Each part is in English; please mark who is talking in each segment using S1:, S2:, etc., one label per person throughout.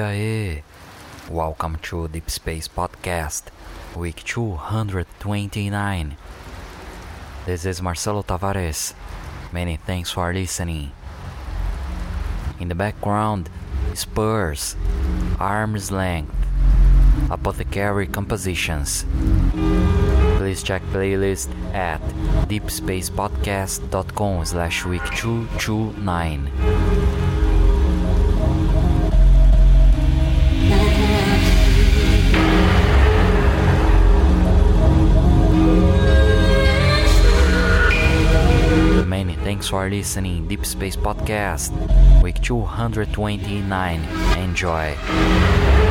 S1: E aí? Welcome to Deep Space Podcast, week 229. This is Marcelo Tavares. Many thanks for listening. In the background, Spurs, Arm's Length, Apothecary Compositions. Please check playlist at deepspacepodcast.com slash week 229. Thanks for listening. Deep Space Podcast, week 229. Enjoy.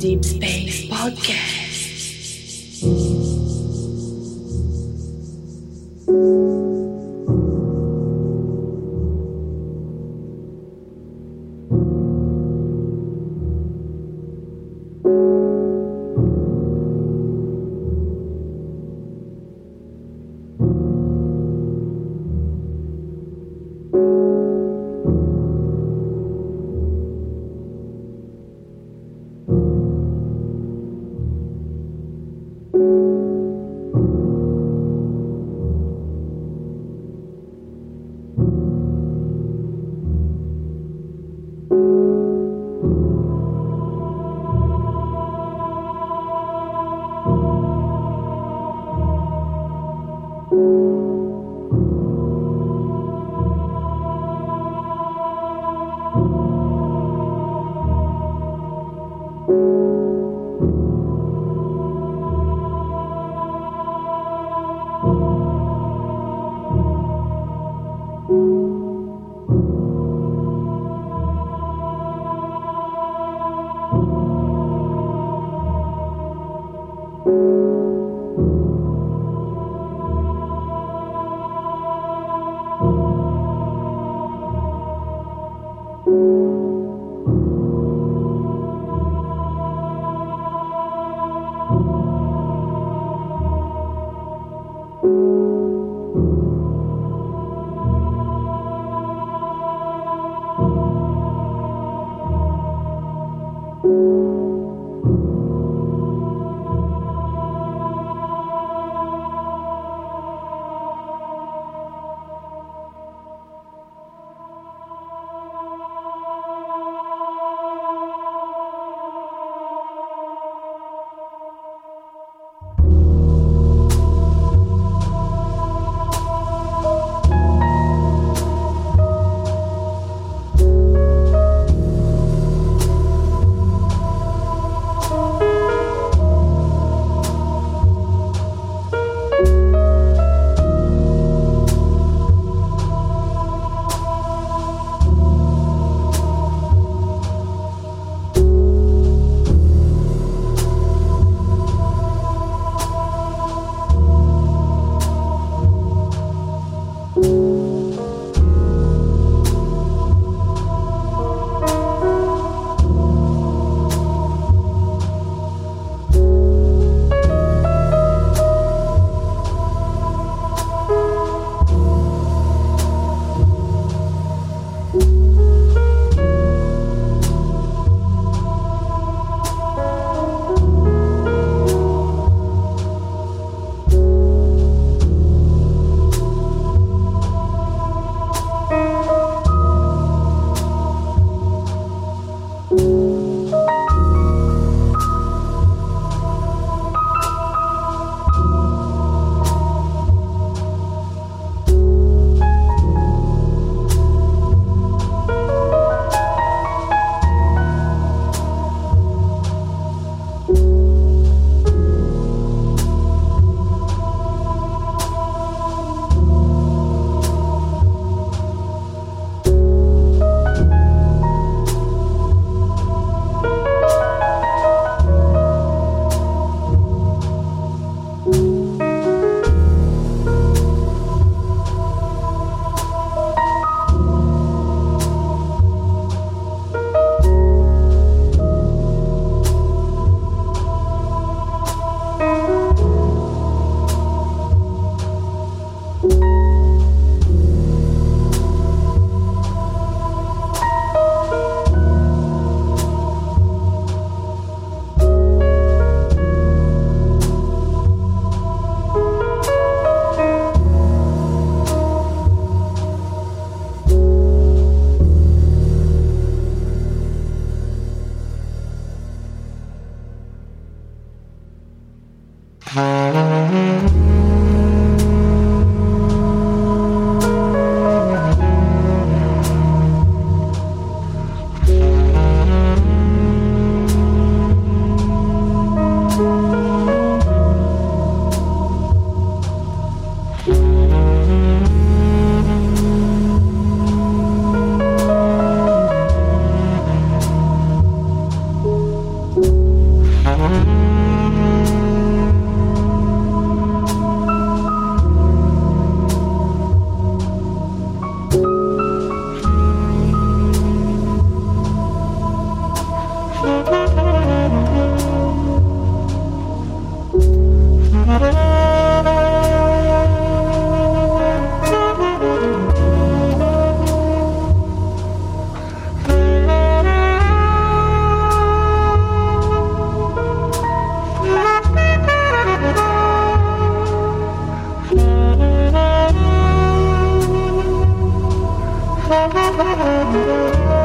S2: Deep Space Podcast. Música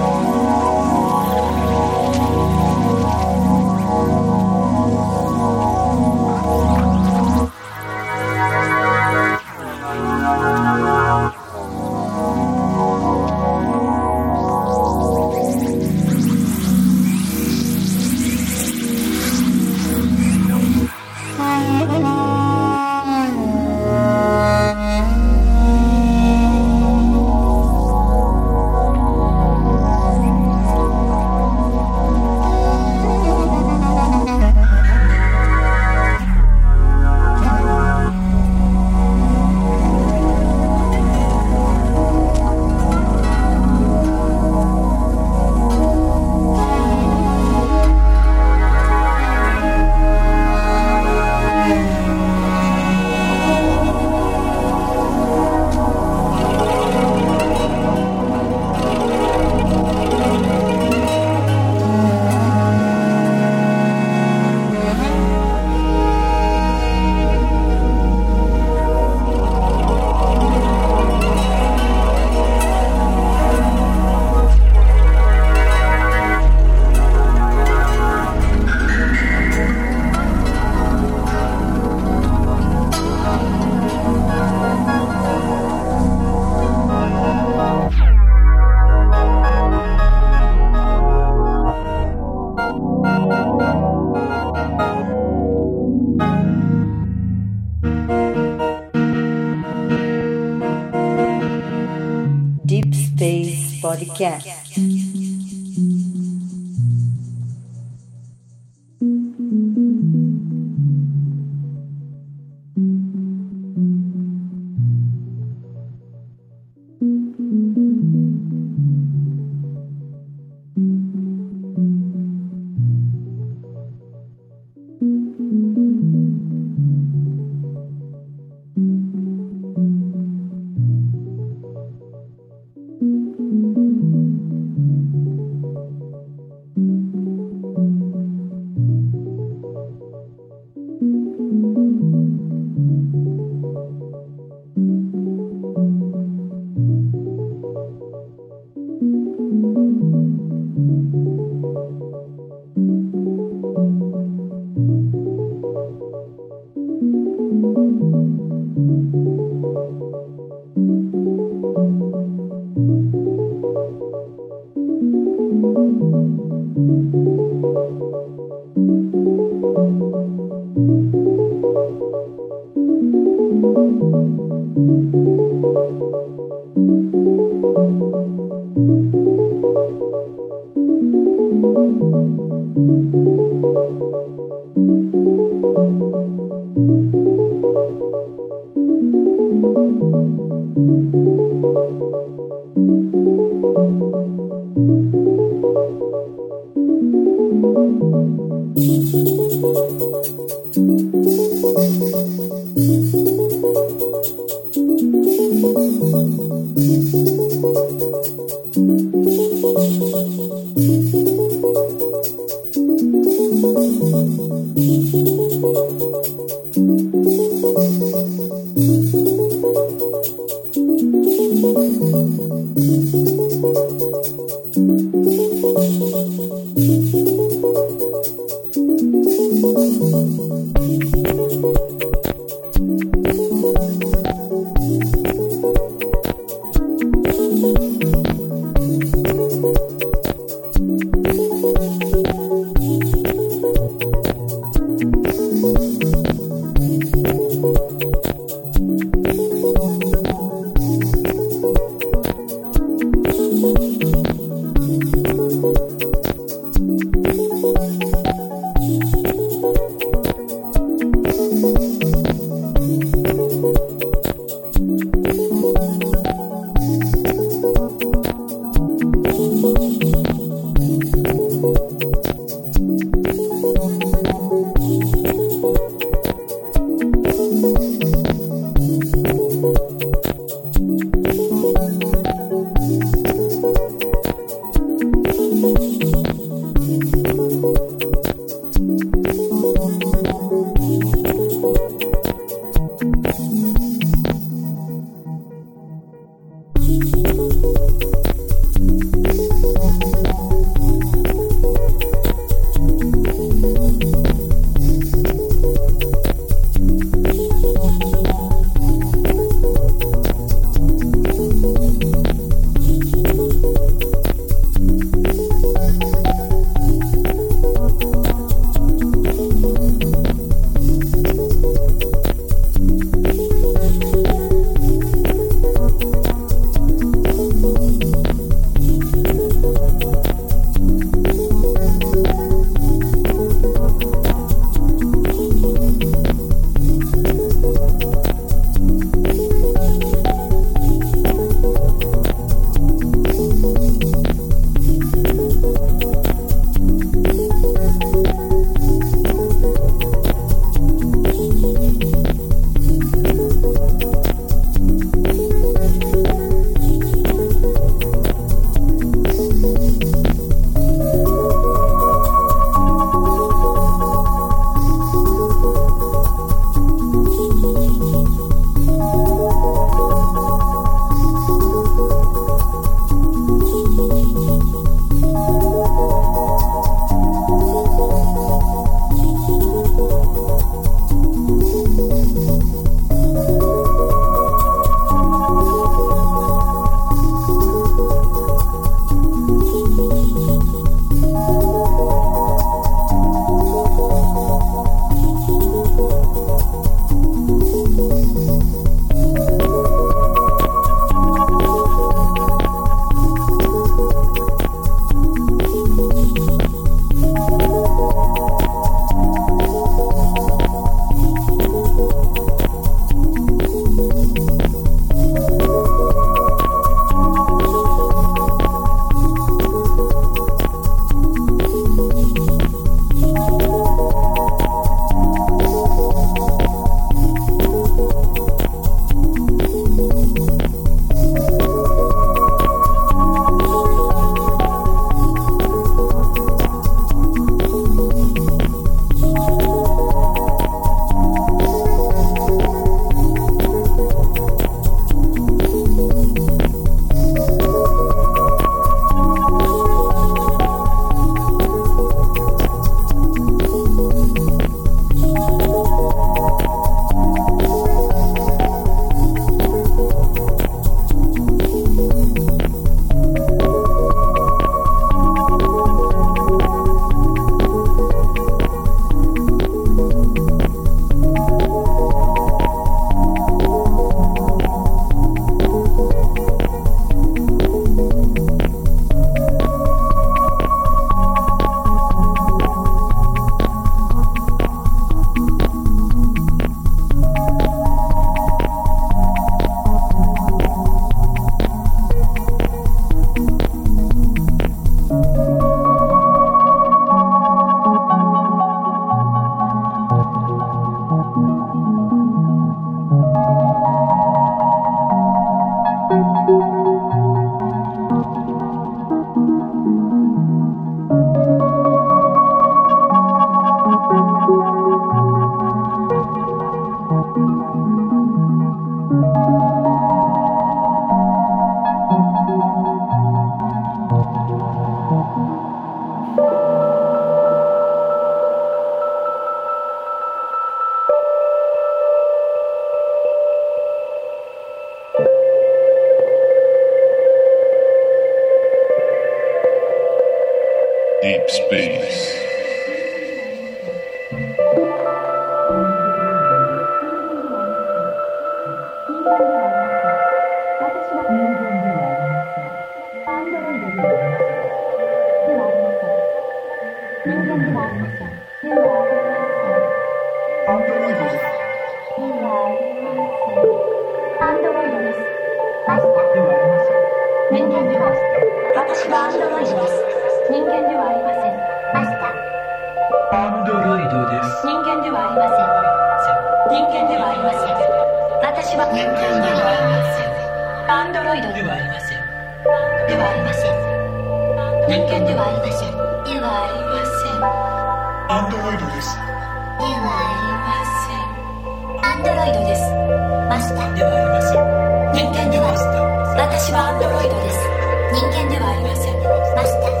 S3: 人間ではありません。マスター。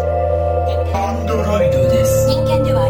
S3: アンドロイドです人間では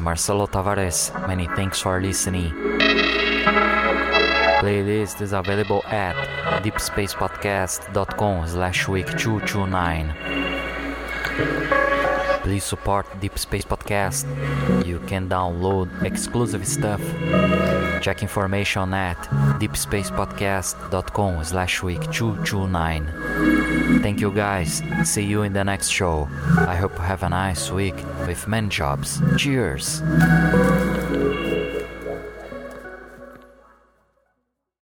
S1: Marcelo Tavares. Many thanks for listening. Playlist is available at deepspacepodcast.com slash week 229. Please support Deep Space Podcast. You can download exclusive stuff. Check information at deepspacepodcast.com slash week 229. Thank you guys. See you in the next show. I hope you have a nice week with many jobs. Cheers!